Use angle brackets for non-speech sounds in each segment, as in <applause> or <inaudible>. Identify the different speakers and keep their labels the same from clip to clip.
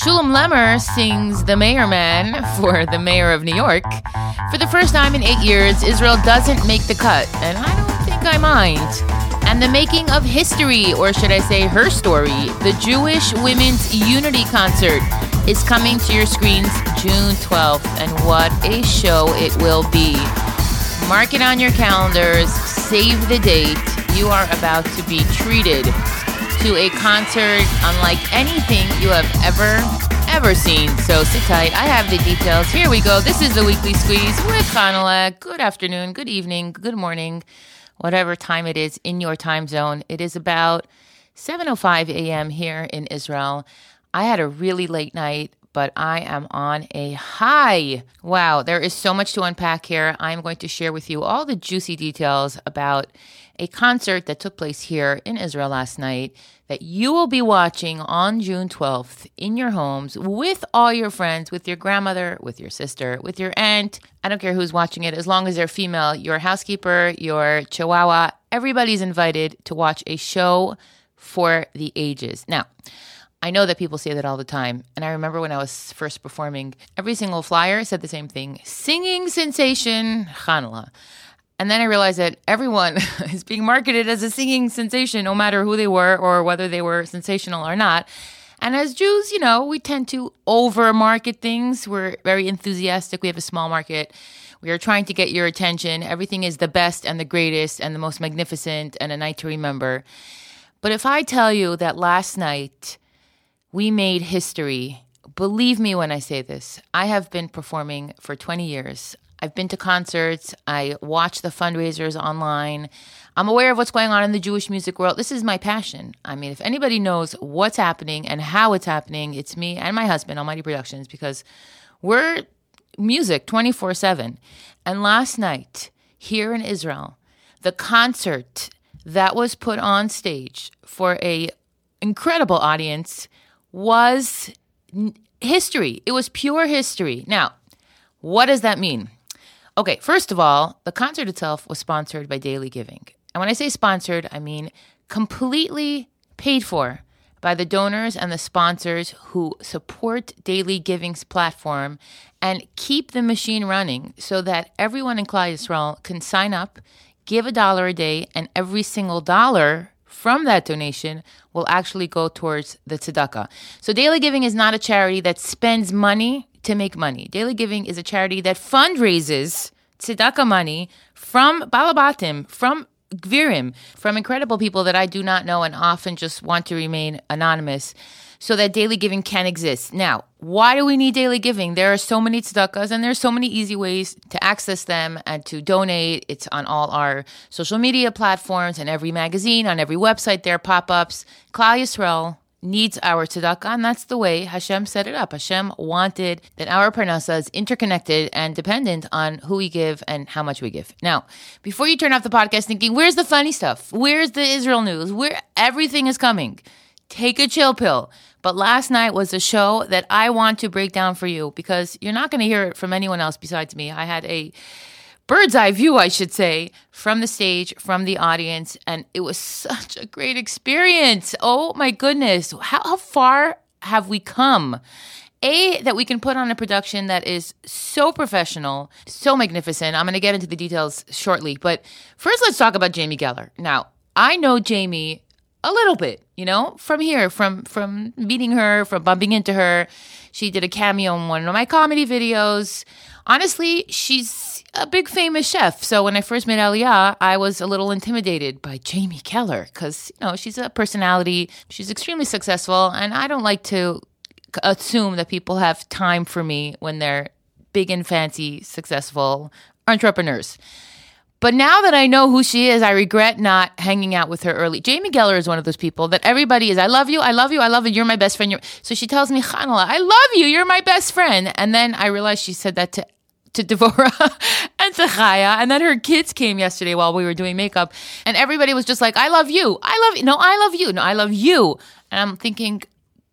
Speaker 1: Shulem Lemmer sings The Mayor Man for the mayor of New York. For the first time in eight years, Israel doesn't make the cut, and I don't think I mind. And the making of history, or should I say her story, the Jewish Women's Unity Concert is coming to your screens June 12th, and what a show it will be. Mark it on your calendars, save the date. You are about to be treated to a concert unlike anything you have ever, ever seen. So sit tight. I have the details. Here we go. This is the Weekly Squeeze with Chanalek. Good afternoon, good evening, good morning, whatever time it is in your time zone. It is about 7.05 a.m. here in Israel. I had a really late night but I am on a high. Wow, there is so much to unpack here. I'm going to share with you all the juicy details about a concert that took place here in Israel last night that you will be watching on June 12th in your homes with all your friends, with your grandmother, with your sister, with your aunt. I don't care who's watching it, as long as they're female, your housekeeper, your chihuahua, everybody's invited to watch a show for the ages. Now, I know that people say that all the time. And I remember when I was first performing, every single flyer said the same thing singing sensation, Chanale. And then I realized that everyone <laughs> is being marketed as a singing sensation, no matter who they were or whether they were sensational or not. And as Jews, you know, we tend to over market things. We're very enthusiastic. We have a small market. We are trying to get your attention. Everything is the best and the greatest and the most magnificent and a night to remember. But if I tell you that last night, we made history. Believe me when I say this. I have been performing for 20 years. I've been to concerts. I watch the fundraisers online. I'm aware of what's going on in the Jewish music world. This is my passion. I mean, if anybody knows what's happening and how it's happening, it's me and my husband, Almighty Productions, because we're music 24 7. And last night, here in Israel, the concert that was put on stage for a incredible audience was history. It was pure history. Now, what does that mean? Okay, first of all, the concert itself was sponsored by Daily Giving. And when I say sponsored, I mean completely paid for by the donors and the sponsors who support Daily Giving's platform and keep the machine running so that everyone in Klal Yisrael can sign up, give a dollar a day, and every single dollar from that donation will actually go towards the tzedakah. So Daily Giving is not a charity that spends money to make money. Daily Giving is a charity that fundraises tzedakah money from Balabatim, from Gvirim, from incredible people that I do not know and often just want to remain anonymous so that daily giving can exist. Now, why do we need daily giving? There are so many tzedakahs and there's so many easy ways to access them and to donate. It's on all our social media platforms and every magazine, on every website, there are pop-ups. Klal Yisrael needs our tzedakah, and that's the way Hashem set it up. Hashem wanted that our parnasa is interconnected and dependent on who we give and how much we give. Now, before you turn off the podcast thinking, where's the funny stuff? Where's the Israel news? Where everything is coming? Take a chill pill. But last night was a show that I want to break down for you because you're not going to hear it from anyone else besides me. I had a bird's eye view, I should say, from the stage, from the audience, and it was such a great experience. Oh my goodness. How, how far have we come? A, that we can put on a production that is so professional, so magnificent. I'm going to get into the details shortly, but first let's talk about Jamie Geller. Now, I know Jamie a little bit, you know, from here, from from meeting her, from bumping into her. She did a cameo in one of my comedy videos. Honestly, she's a big famous chef. So when I first met Aliyah, I was a little intimidated by Jamie Geller because you know she's a personality. She's extremely successful, and I don't like to assume that people have time for me when they're big and fancy, successful entrepreneurs. But now that I know who she is, I regret not hanging out with her early. Jamie Geller is one of those people that everybody is, I love you, I love you, I love you, you're my best friend. You're... So she tells me, Chanale, I love you, you're my best friend. And then I realized she said that to to Devora <laughs> and to Chaya. And then her kids came yesterday while we were doing makeup. And everybody was just like, I love you. I love you. No, I love you. No, I love you. And I'm thinking,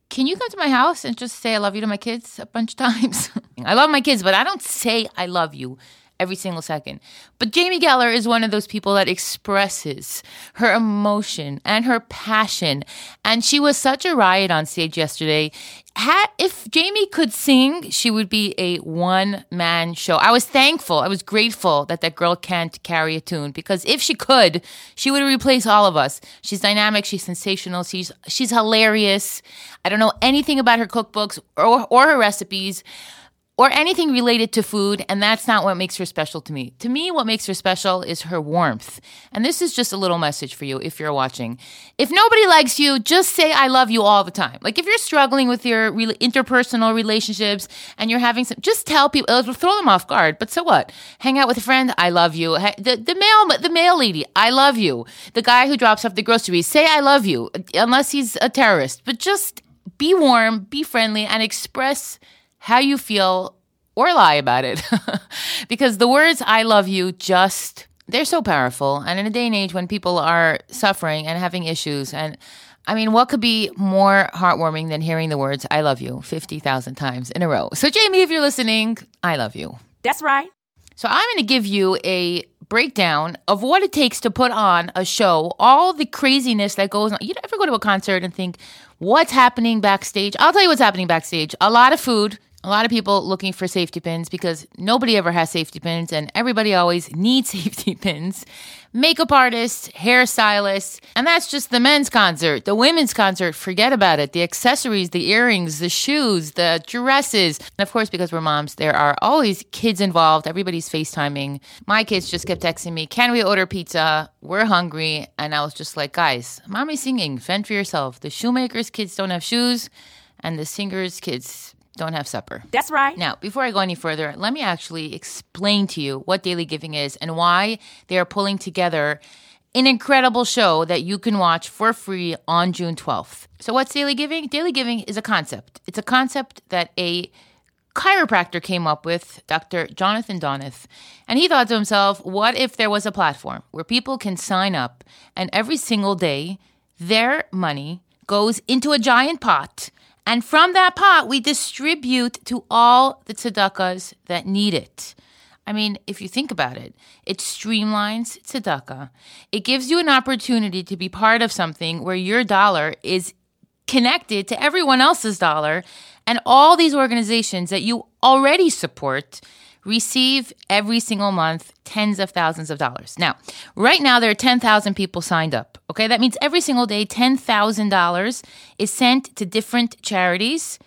Speaker 1: can you come to my house and just say I love you to my kids a bunch of <laughs> times? I love my kids, but I don't say I love you every single second. But Jamie Geller is one of those people that expresses her emotion and her passion. And she was such a riot on stage yesterday. If Jamie could sing, she would be a one man show. I was thankful. I was grateful that that girl can't carry a tune because if she could, she would replace all of us. She's dynamic. She's sensational. She's she's hilarious. I don't know anything about her cookbooks or or her recipes or anything related to food, and that's not what makes her special to me. To me, what makes her special is her warmth. And this is just a little message for you if you're watching. If nobody likes you, just say I love you all the time. Like if you're struggling with your re- interpersonal relationships and you're having some, just tell people, it'll throw them off guard. But so what? Hang out with a friend, I love you. The, the mail, the mail lady, I love you. The guy who drops off the groceries, say I love you, unless he's a terrorist. But just be warm, be friendly, and express how you feel or lie about it. <laughs> because the words I love you just, they're so powerful. And in a day and age when people are suffering and having issues, and I mean, what could be more heartwarming than hearing the words I love you 50,000 times in a row? So, Jamie, if you're listening, I love you.
Speaker 2: That's right.
Speaker 1: So, I'm going to give you a breakdown of what it takes to put on a show, all the craziness that goes on. You ever go to a concert and think, what's happening backstage? I'll tell you what's happening backstage. A lot of food, a lot of people looking for safety pins because nobody ever has safety pins and everybody always <laughs> needs safety pins. Makeup artists, hairstylists, and that's just the men's concert. The women's concert, forget about it. The accessories, the earrings, the shoes, the dresses. And of course, because we're moms, there are always kids involved. Everybody's FaceTiming. My kids just kept texting me, Can we order pizza? We're hungry. And I was just like, Guys, mommy's singing. Fend for yourself. The shoemaker's kids don't have shoes, and the singer's kids don't have supper.
Speaker 2: That's right.
Speaker 1: Now, before I go any further, let me actually explain to you what Daily Giving is and why they are pulling together an incredible show that you can watch for free on June 12th. So, what's Daily Giving? Daily Giving is a concept. It's a concept that a chiropractor came up with, Dr. Jonathan Donath. And he thought to himself, what if there was a platform where people can sign up and every single day their money goes into a giant pot and from that pot, we distribute to all the tzedakahs that need it. I mean, if you think about it, it streamlines tzedakah. It gives you an opportunity to be part of something where your dollar is connected to everyone else's dollar. And all these organizations that you already support receive every single month tens of thousands of dollars. Now, right now, there are 10,000 people signed up. Okay, that means every single day, $10,000 is sent to different charities,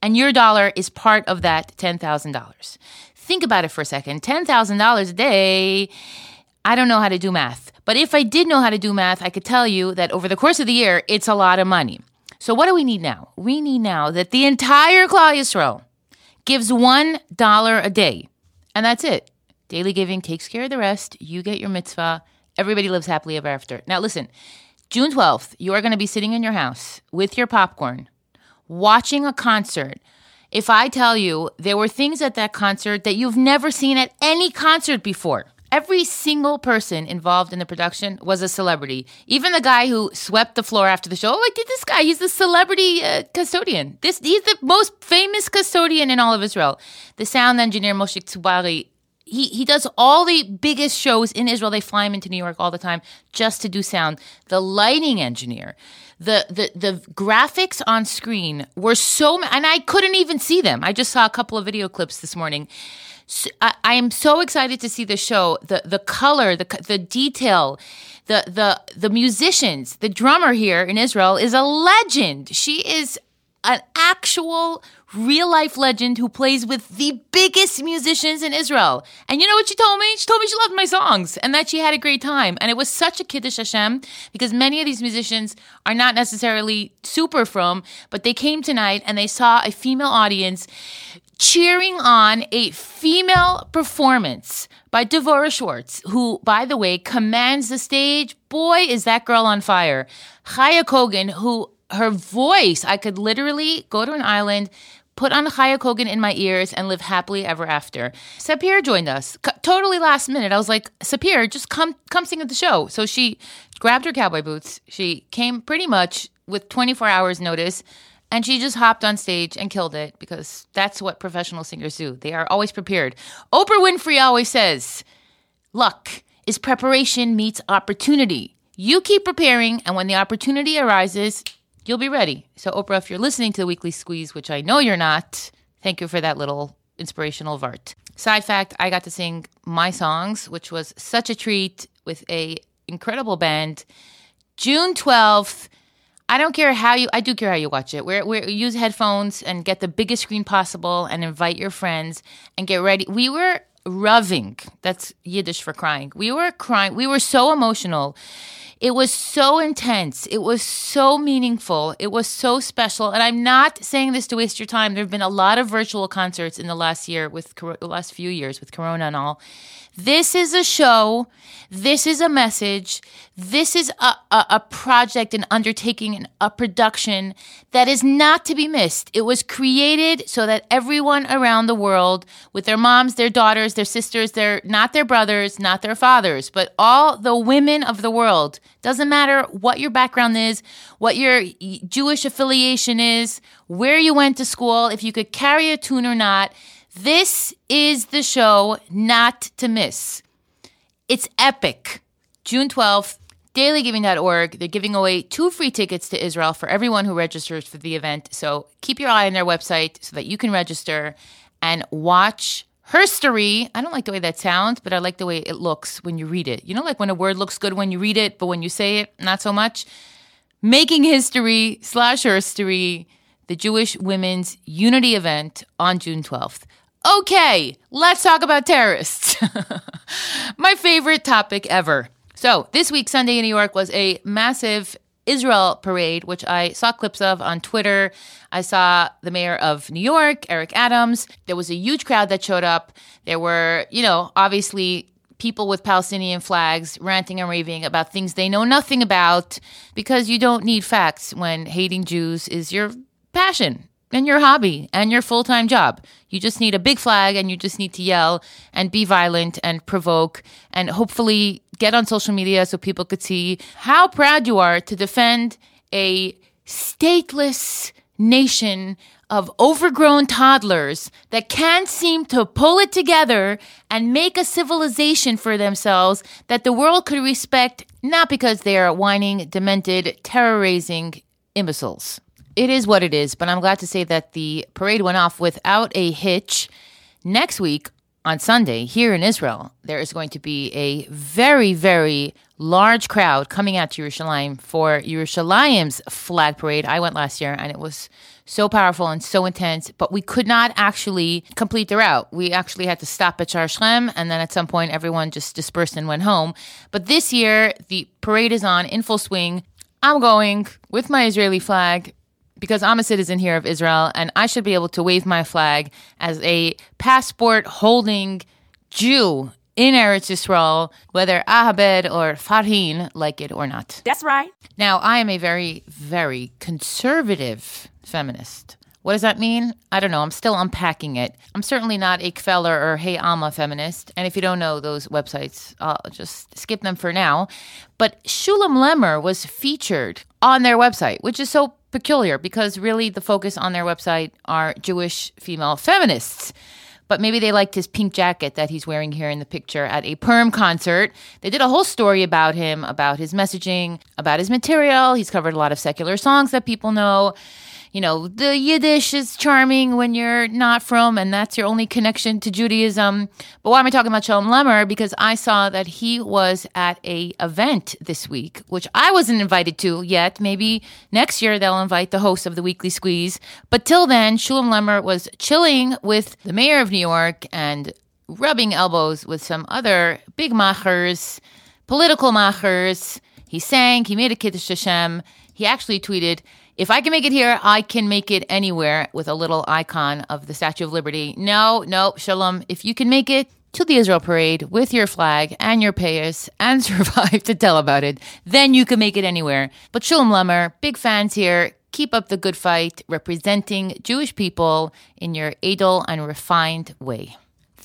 Speaker 1: and your dollar is part of that $10,000. Think about it for a second $10,000 a day. I don't know how to do math, but if I did know how to do math, I could tell you that over the course of the year, it's a lot of money. So, what do we need now? We need now that the entire Klal Yisrael gives $1 a day and that's it. Daily giving takes care of the rest. You get your mitzvah. Everybody lives happily ever after. Now, listen, June 12th, you are going to be sitting in your house with your popcorn, watching a concert. If I tell you there were things at that concert that you've never seen at any concert before, every single person involved in the production was a celebrity. Even the guy who swept the floor after the show, like this guy, he's the celebrity uh, custodian. This he's the most famous custodian in all of Israel. The sound engineer Moshe Tsubari. He, he does all the biggest shows in Israel. They fly him into New York all the time just to do sound. The lighting engineer, the the the graphics on screen were so, and I couldn't even see them. I just saw a couple of video clips this morning I, I am so excited to see the show. The the color, the the detail, the the the musicians. The drummer here in Israel is a legend. She is an actual real life legend who plays with the biggest musicians in Israel. And you know what she told me? She told me she loved my songs and that she had a great time. And it was such a Kiddush Hashem because many of these musicians are not necessarily super from, but they came tonight and they saw a female audience cheering on a female performance by Devora Schwartz, who, by the way, commands the stage. Boy, is that girl on fire. Chaya Kogan, who her voice, I could literally go to an island, put on Chaya Kogan in my ears, and live happily ever after. Sapir joined us, C- totally last minute. I was like, Sapir, just come, come sing at the show. So she grabbed her cowboy boots. She came pretty much with 24 hours notice And she just hopped on stage and killed it because that's what professional singers do. They are always prepared. Oprah Winfrey always says, luck is preparation meets opportunity. You keep preparing, and when the opportunity arises, you'll be ready. So, Oprah, if you're listening to the Weekly Squeeze, which I know you're not, thank you for that little inspirational vart. Side fact, I got to sing my songs, which was such a treat with a incredible band. June 12th. I don't care how you I do care how you watch it. We're, we're use headphones and get the biggest screen possible and invite your friends and get ready. We were roving. That's Yiddish for crying. We were crying. We were so emotional. It was so intense. It was so meaningful. It was so special. And I'm not saying this to waste your time. There have been a lot of virtual concerts in the last year with the last few years with Corona and all. This is a show. This is a message. This is a, a, a, project, an undertaking, and a production that is not to be missed. It was created so that everyone around the world, with their moms, their daughters, their sisters, their not their brothers, not their fathers, but all the women of the world, doesn't matter what your background is, what your Jewish affiliation is, where you went to school, if you could carry a tune or not this is the show not to miss. It's epic. June 12th, dailygiving.org. They're giving away two free tickets to Israel for everyone who registers for the event. So keep your eye on their website so that you can register and watch herstory. I don't like the way that sounds, but I like the way it looks when you read it. You know, like when a word looks good when you read it, but when you say it, not so much. Making history slash herstory, the Jewish Women's Unity event on June 12th. Okay, let's talk about terrorists. <laughs> My favorite topic ever. So, this week, Sunday in New York was a massive Israel parade, which I saw clips of on Twitter. I saw the mayor of New York, Eric Adams. There was a huge crowd that showed up. There were, you know, obviously people with Palestinian flags ranting and raving about things they know nothing about because you don't need facts when hating Jews is your passion and your hobby and your full time job. You just need a big flag and you just need to yell and be violent and provoke and hopefully get on social media so people could see how proud you are to defend a stateless nation of overgrown toddlers that can't seem to pull it together and make a civilization for themselves that the world could respect, not because they are whining, demented, terror raising imbeciles it is what it is, but I'm glad to say that the parade went off without a hitch. Next week, on Sunday, here in Israel, there is going to be a very, very large crowd coming out to Yerushalayim for Yerushalayim's flag parade. I went last year and it was so powerful and so intense, but we could not actually complete the route. We actually had to stop at Shar Shlem, and then at some point, everyone just dispersed and went home. But this year, the parade is on in full swing. I'm going with my Israeli flag because I'm a citizen here of Israel and I should be able to wave my flag as a passport holding Jew in Eretz Yisrael, whether Ahabed or Farhin like it or not.
Speaker 2: That's right.
Speaker 1: Now, I am a very, very conservative feminist. What does that mean? I don't know. I'm still unpacking it. I'm certainly not a Kveller or Hey Alma feminist. And if you don't know those websites, I'll just skip them for now. But Shulem Lemmer was featured on their website, which is so peculiar because really the focus on their website are Jewish female feminists. But maybe they liked his pink jacket that he's wearing here in the picture at a perm concert. They did a whole story about him, about his messaging, about his material. He's covered a lot of secular songs that people know you know, the Yiddish is charming when you're not from, and that's your only connection to Judaism. But why am I talking about Shulem Lemmer? Because I saw that he was at a event this week, which I wasn't invited to yet. Maybe next year they'll invite the host of the Weekly Squeeze. But till then, Shulem Lemmer was chilling with the mayor of New York and rubbing elbows with some other big machers, political machers. He sang, he made a Kiddush Hashem. He actually tweeted, if I can make it here, I can make it anywhere with a little icon of the Statue of Liberty. No, no, Shulem. If you can make it to the Israel parade with your flag and your payas and <laughs> survive to tell about it, then you can make it anywhere. But Shulem Lemmer, big fans here. Keep up the good fight, representing Jewish people in your edel and refined way.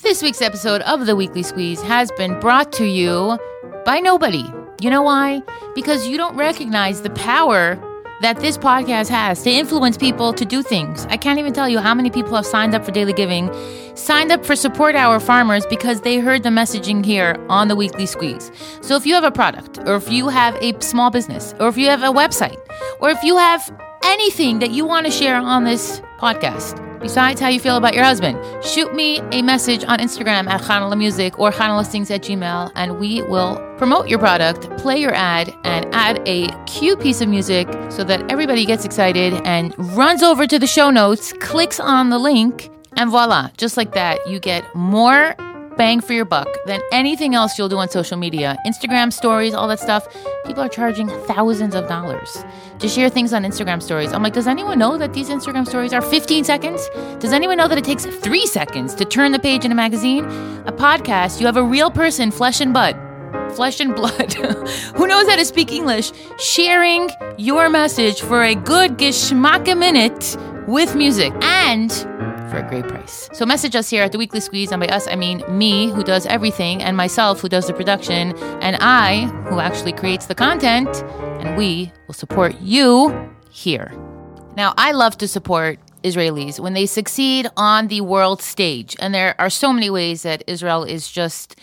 Speaker 1: This week's episode of the Weekly Squeeze has been brought to you by nobody. You know why? Because you don't recognize the power that this podcast has to influence people to do things. I can't even tell you how many people have signed up for daily giving, signed up for support our farmers because they heard the messaging here on the weekly squeeze. So if you have a product, or if you have a small business, or if you have a website, or if you have anything that you want to share on this podcast, besides how you feel about your husband, shoot me a message on Instagram at Chanala Music or Chanalistings at Gmail, and we will promote your product, play your ad, and add a cute piece of music so that everybody gets excited and runs over to the show notes, clicks on the link, and voila, just like that, you get more bang for your buck than anything else you'll do on social media. Instagram stories, all that stuff. People are charging thousands of dollars to share things on Instagram stories. I'm like, does anyone know that these Instagram stories are 15 seconds? Does anyone know that it takes three seconds to turn the page in a magazine? A podcast, you have a real person, flesh and blood. Flesh and blood, <laughs> who knows how to speak English, sharing your message for a good geschmack a minute with music. And for a great price. So message us here at the Weekly Squeeze, and by us I mean me, who does everything, and myself, who does the production, and I, who actually creates the content, and we will support you here. Now, I love to support Israelis when they succeed on the world stage, and there are so many ways that Israel is just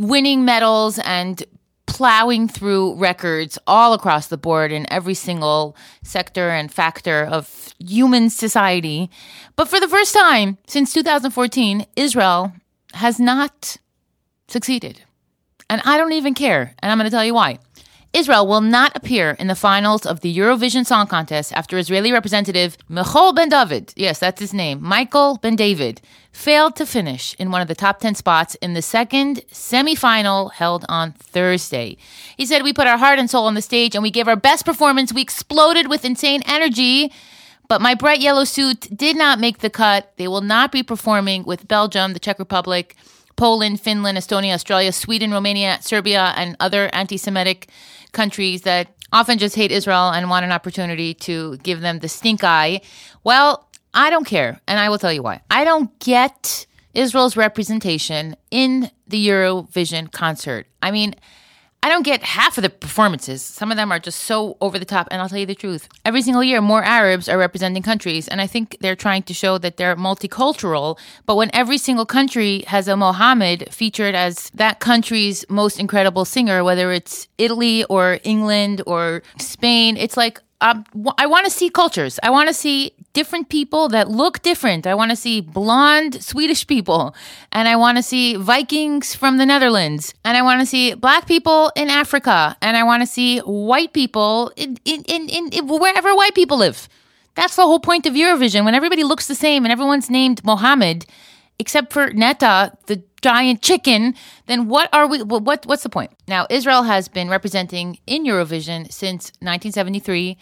Speaker 1: winning medals and plowing through records all across the board in every single sector and factor of human society. But for the first time since 2014, Israel has not succeeded. And I don't even care. And I'm going to tell you why. Israel will not appear in the finals of the Eurovision Song Contest after Israeli representative Michael Ben David, yes, that's his name, Michael Ben David, failed to finish in one of the top 10 spots in the second semifinal held on Thursday. He said, We put our heart and soul on the stage and we gave our best performance. We exploded with insane energy. But my bright yellow suit did not make the cut. They will not be performing with Belgium, the Czech Republic, Poland, Finland, Estonia, Australia, Sweden, Romania, Serbia, and other anti Semitic countries that often just hate Israel and want an opportunity to give them the stink eye. Well, I don't care. And I will tell you why. I don't get Israel's representation in the Eurovision concert. I mean, I don't get half of the performances. Some of them are just so over the top. And I'll tell you the truth. Every single year, more Arabs are representing countries. And I think they're trying to show that they're multicultural. But when every single country has a Mohammed featured as that country's most incredible singer, whether it's Italy or England or Spain, it's like, um, I want to see cultures. I want to see different people that look different. I want to see blonde Swedish people, and I want to see Vikings from the Netherlands, and I want to see black people in Africa, and I want to see white people in, in, in, in, wherever white people live. That's the whole point of Eurovision. When everybody looks the same and everyone's named Mohammed, except for Netta, the giant chicken, then what are we? What what's the point? Now, Israel has been representing in Eurovision since 1973.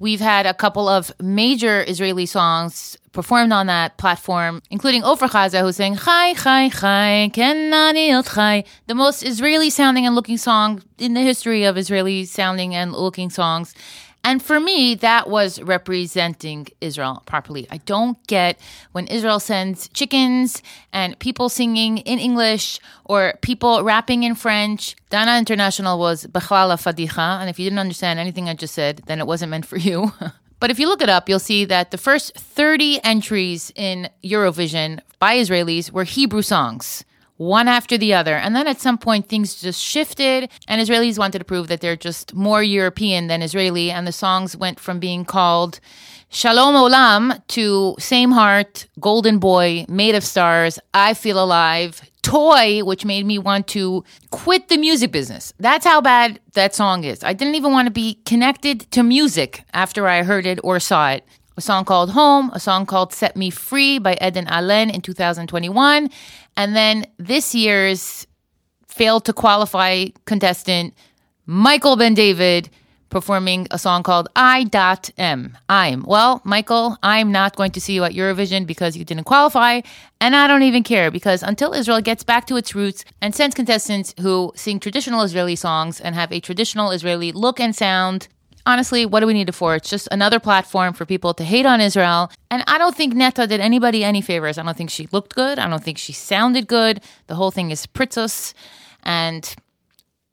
Speaker 1: We've had a couple of major Israeli songs performed on that platform, including Ofra Haza, who sang Chai Chai Chai Kenani Chai, the most Israeli sounding and looking song in the history of Israeli sounding and looking songs. And for me, that was representing Israel properly. I don't get when Israel sends chickens and people singing in English or people rapping in French. Dana International was Bechlala Fadicha. And if you didn't understand anything I just said, then it wasn't meant for you. <laughs> But if you look it up, you'll see that the first 30 entries in Eurovision by Israelis were Hebrew songs one after the other. And then at some point, things just shifted, and Israelis wanted to prove that they're just more European than Israeli. And the songs went from being called Shalom Olam to Same Heart, Golden Boy, Made of Stars, I Feel Alive, Toy, which made me want to quit the music business. That's how bad that song is. I didn't even want to be connected to music after I heard it or saw it a song called Home, a song called Set Me Free by Eden Alene in 2021, and then this year's failed to qualify contestant, Michael Ben David, performing a song called I dot M. I'm. Well, Michael, I'm not going to see you at Eurovision because you didn't qualify, and I don't even care because until Israel gets back to its roots and sends contestants who sing traditional Israeli songs and have a traditional Israeli look and sound, honestly, what do we need it for? It's just another platform for people to hate on Israel. And I don't think Netta did anybody any favors. I don't think she looked good. I don't think she sounded good. The whole thing is pritzos, and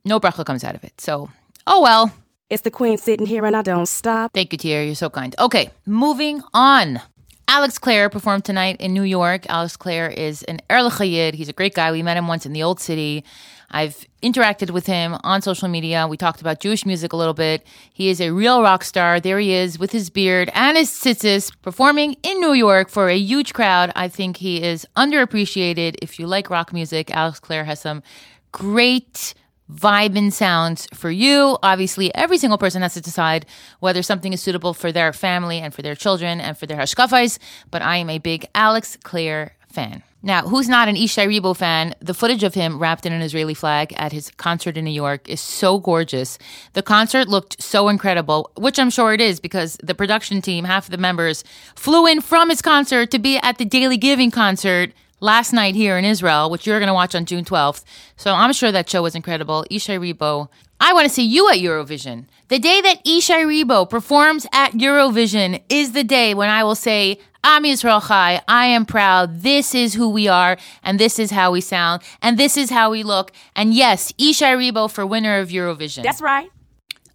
Speaker 1: no bracha comes out of it. So, oh well.
Speaker 2: It's the queen sitting here and I don't stop.
Speaker 1: Thank you, Tier. You're so kind. Okay, moving on. Alex Clare performed tonight in New York. Alex Clare is an Erlich. He's a great guy. We met him once in the old city. I've interacted with him on social media. We talked about Jewish music a little bit. He is a real rock star. There he is with his beard and his tzitzis performing in New York for a huge crowd. I think he is underappreciated. If you like rock music, Alex Clare has some great vibing sounds for you. Obviously, every single person has to decide whether something is suitable for their family and for their children and for their hashkafais, but I am a big Alex Clare fan. Now, who's not an Ishay Ribo fan? The footage of him wrapped in an Israeli flag at his concert in New York is so gorgeous. The concert looked so incredible, which I'm sure it is because the production team, half of the members, flew in from his concert to be at the Daily Giving concert last night here in Israel, which you're going to watch on June 12th. So I'm sure that show was incredible. Ishay Ribo, I want to see you at Eurovision. The day that Ishay Ribo performs at Eurovision is the day when I will say, I'm Israel Chai. I am proud. This is who we are, and this is how we sound, and this is how we look. And yes, Ishay Ribo for winner of Eurovision.
Speaker 2: That's right.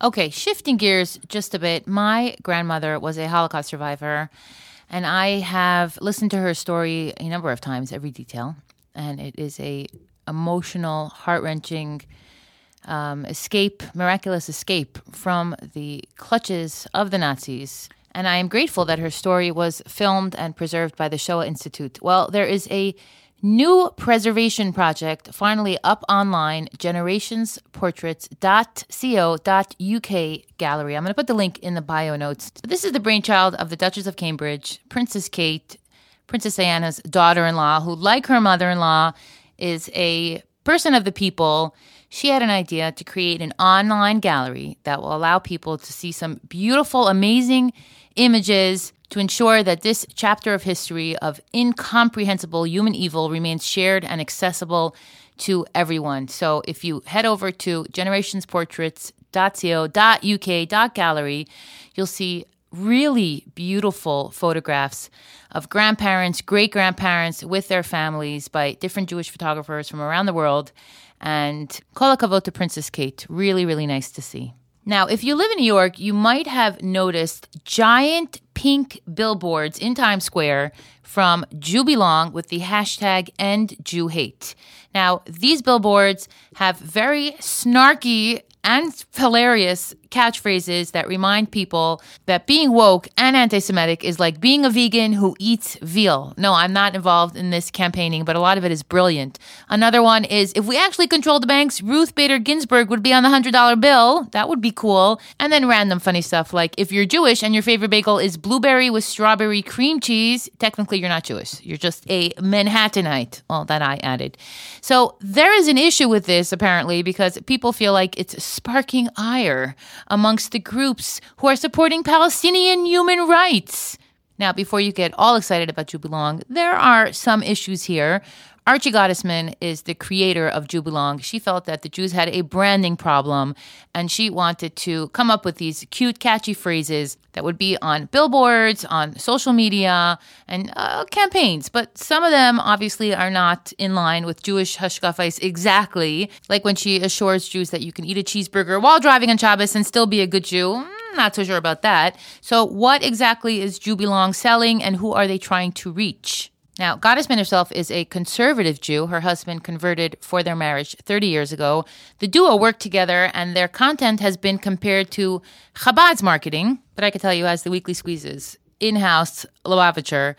Speaker 1: Okay, shifting gears just a bit. My grandmother was a Holocaust survivor. And I have listened to her story a number of times, every detail, and it is a emotional, heart wrenching um, escape, miraculous escape from the clutches of the Nazis. And I am grateful that her story was filmed and preserved by the Shoah Institute. Well, there is a New preservation project finally up online, generationsportraits.co.uk gallery. I'm going to put the link in the bio notes. This is the brainchild of the Duchess of Cambridge, Princess Kate, Princess Diana's daughter in law, who, like her mother in law, is a person of the people. She had an idea to create an online gallery that will allow people to see some beautiful, amazing images to ensure that this chapter of history of incomprehensible human evil remains shared and accessible to everyone. So if you head over to generationsportraits.co.uk.gallery, you'll see really beautiful photographs of grandparents, great grandparents with their families by different Jewish photographers from around the world. And kol hakavod to Princess Kate. Really, really nice to see. Now, if you live in New York, you might have noticed giant pink billboards in Times Square from Jew Belong with the hashtag End Jew Hate. Now, these billboards have very snarky and hilarious catchphrases that remind people that being woke and anti Semitic is like being a vegan who eats veal. No, I'm not involved in this campaigning, but a lot of it is brilliant. Another one is if we actually controlled the banks, Ruth Bader Ginsburg would be on the $100 bill. That would be cool. And then random funny stuff like if you're Jewish and your favorite bagel is blueberry with strawberry cream cheese, technically you're not Jewish. You're just a Manhattanite. Well, that I added. So there is an issue with this apparently because people feel like it's sparking ire amongst the groups who are supporting Palestinian human rights. Now, before you get all excited about Jew Belong, there are some issues here. Archie Gottesman is the creator of Jew Belong. She felt that the Jews had a branding problem, and she wanted to come up with these cute, catchy phrases that would be on billboards, on social media, and uh, campaigns. But some of them obviously are not in line with Jewish hashkafais exactly, like when she assures Jews that you can eat a cheeseburger while driving on Shabbos and still be a good Jew. Mm, not so sure about that. So, what exactly is Jew Belong selling, and who are they trying to reach? Now, Gottesman herself is a conservative Jew. Her husband converted for their marriage 30 years ago. The duo worked together, and their content has been compared to Chabad's marketing. But I can tell you, as the weekly squeezes, in house Lubavitcher,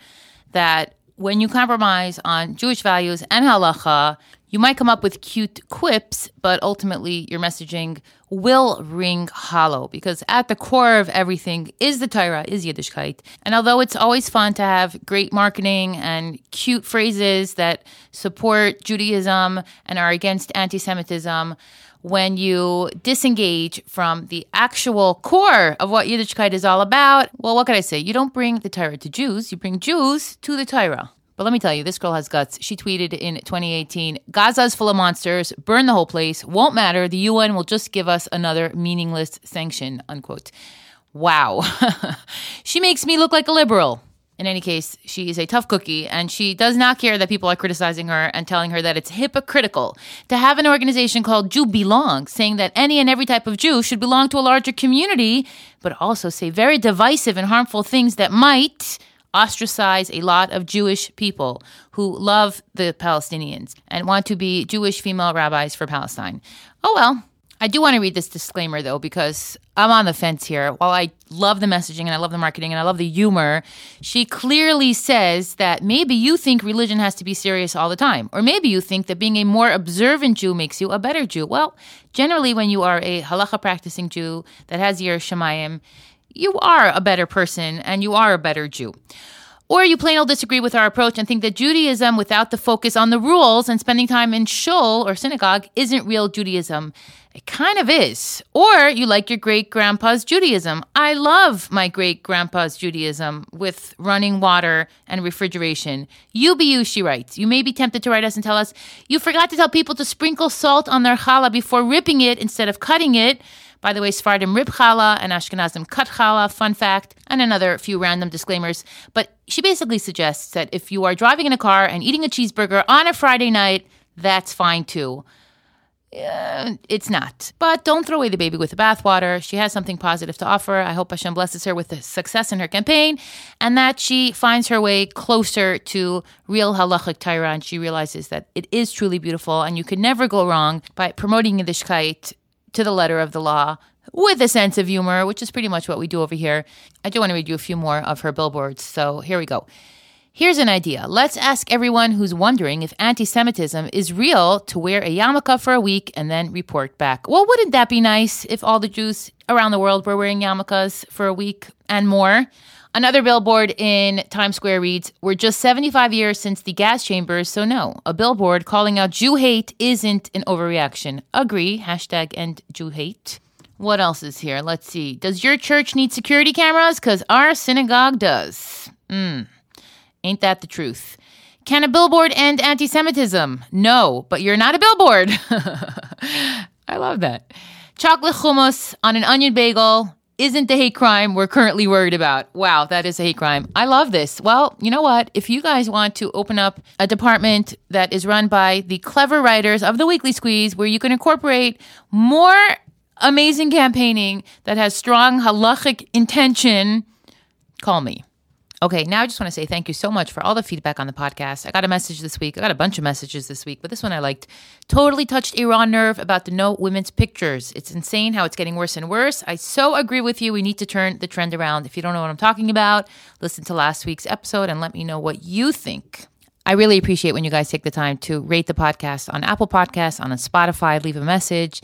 Speaker 1: that when you compromise on Jewish values and halacha, you might come up with cute quips, but ultimately your messaging will ring hollow because at the core of everything is the Torah, is Yiddishkeit. And although it's always fun to have great marketing and cute phrases that support Judaism and are against anti Semitism, when you disengage from the actual core of what Yiddishkeit is all about, well, what can I say? You don't bring the Torah to Jews, you bring Jews to the Torah. But let me tell you, this girl has guts. She tweeted in 2018 Gaza's full of monsters, burn the whole place, won't matter. The UN will just give us another meaningless sanction, unquote. Wow. <laughs> she makes me look like a liberal. In any case, she is a tough cookie and she does not care that people are criticizing her and telling her that it's hypocritical to have an organization called Jew Belong, saying that any and every type of Jew should belong to a larger community, but also say very divisive and harmful things that might ostracize a lot of Jewish people who love the Palestinians and want to be Jewish female rabbis for Palestine. Oh well. I do want to read this disclaimer though, because I'm on the fence here. While I love the messaging and I love the marketing and I love the humor, she clearly says that maybe you think religion has to be serious all the time. Or maybe you think that being a more observant Jew makes you a better Jew. Well, generally, when you are a halacha practicing Jew that has your Shemayim, you are a better person and you are a better Jew. Or you plain old disagree with our approach and think that Judaism without the focus on the rules and spending time in shul or synagogue isn't real Judaism. It kind of is. Or you like your great grandpa's Judaism. I love my great grandpa's Judaism with running water and refrigeration. You be you, she writes. You may be tempted to write us and tell us you forgot to tell people to sprinkle salt on their challah before ripping it instead of cutting it. By the way, Sephardim rib challah and Ashkenazim cut challah, fun fact, and another few random disclaimers. But she basically suggests that if you are driving in a car and eating a cheeseburger on a Friday night, that's fine too. Uh, it's not. But don't throw away the baby with the bathwater. She has something positive to offer. I hope Hashem blesses her with the success in her campaign and that she finds her way closer to real halachic Torah and she realizes that it is truly beautiful and you can never go wrong by promoting the Yiddishkeit to the letter of the law with a sense of humor, which is pretty much what we do over here. I do want to read you a few more of her billboards. So here we go. Here's an idea. Let's ask everyone who's wondering if anti Semitism is real to wear a yarmulke for a week and then report back. Well, wouldn't that be nice if all the Jews around the world were wearing yarmulkes for a week and more? Another billboard in Times Square reads, We're just 75 years since the gas chambers, so no. A billboard calling out Jew hate isn't an overreaction. Agree. Hashtag end Jew hate. What else is here? Let's see. Does your church need security cameras? Because our synagogue does. Hmm. Ain't that the truth? Can a billboard end anti Semitism? No, but you're not a billboard. <laughs> I love that. Chocolate hummus on an onion bagel isn't the hate crime we're currently worried about. Wow, that is a hate crime. I love this. Well, you know what? If you guys want to open up a department that is run by the clever writers of the Weekly Squeeze, where you can incorporate more amazing campaigning that has strong halachic intention, call me. Okay, now I just want to say thank you so much for all the feedback on the podcast. I got a message this week. I got a bunch of messages this week, but this one I liked. Totally touched a raw nerve about the no women's pictures. It's insane how it's getting worse and worse. I so agree with you. We need to turn the trend around. If you don't know what I'm talking about, listen to last week's episode and let me know what you think. I really appreciate when you guys take the time to rate the podcast on Apple Podcasts, on Spotify, leave a message.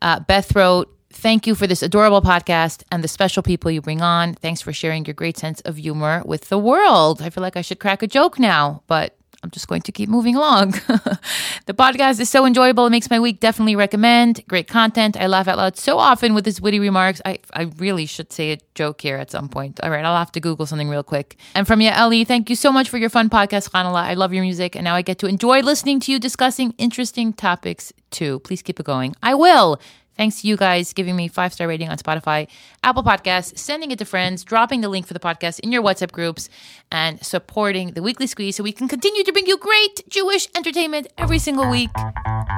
Speaker 1: Uh, Beth wrote, Thank you for this adorable podcast and the special people you bring on. Thanks for sharing your great sense of humor with the world. I feel like I should crack a joke now, but I'm just going to keep moving along. <laughs> the podcast is so enjoyable. It makes my week. Definitely recommend. Great content. I laugh out loud so often with his witty remarks. I, I really should say a joke here at some point. All right, I'll have to Google something real quick. And from you, Ellie, thank you so much for your fun podcast, Chanale. I love your music, and now I get to enjoy listening to you discussing interesting topics too. Please keep it going. I will. Thanks to you guys giving me five star rating on Spotify, Apple Podcasts, sending it to friends, dropping the link for the podcast in your WhatsApp groups, and supporting the Weekly Squeeze so we can continue to bring you great Jewish entertainment every single week,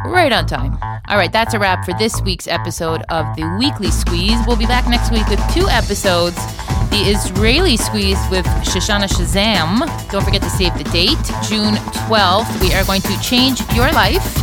Speaker 1: right on time. All right, that's a wrap for this week's episode of the Weekly Squeeze. We'll be back next week with two episodes. The Israeli Squeeze with Shoshana Shazam. Don't forget to save the date, June 12th. We are going to change your life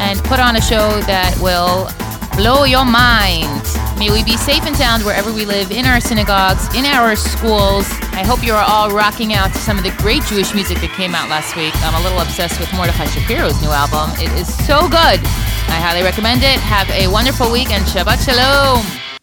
Speaker 1: and put on a show that will blow your mind. May we be safe and sound wherever we live, in our synagogues, in our schools. I hope you are all rocking out to some of the great Jewish music that came out last week. I'm a little obsessed with Mordechai Shapiro's new album. It is so good. I highly recommend it. Have a wonderful week and Shabbat Shalom.